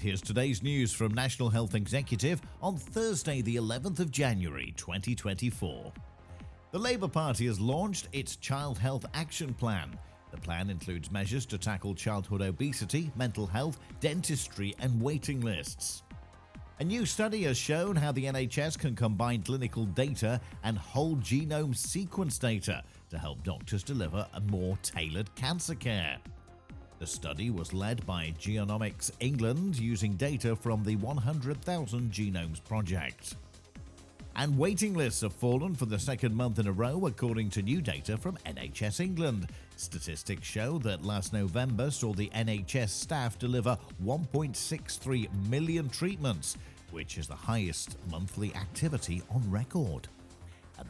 Here's today's news from National Health Executive on Thursday, the 11th of January 2024. The Labour Party has launched its Child Health Action Plan. The plan includes measures to tackle childhood obesity, mental health, dentistry, and waiting lists. A new study has shown how the NHS can combine clinical data and whole genome sequence data to help doctors deliver a more tailored cancer care. The study was led by Genomics England using data from the 100,000 Genomes Project. And waiting lists have fallen for the second month in a row, according to new data from NHS England. Statistics show that last November saw the NHS staff deliver 1.63 million treatments, which is the highest monthly activity on record.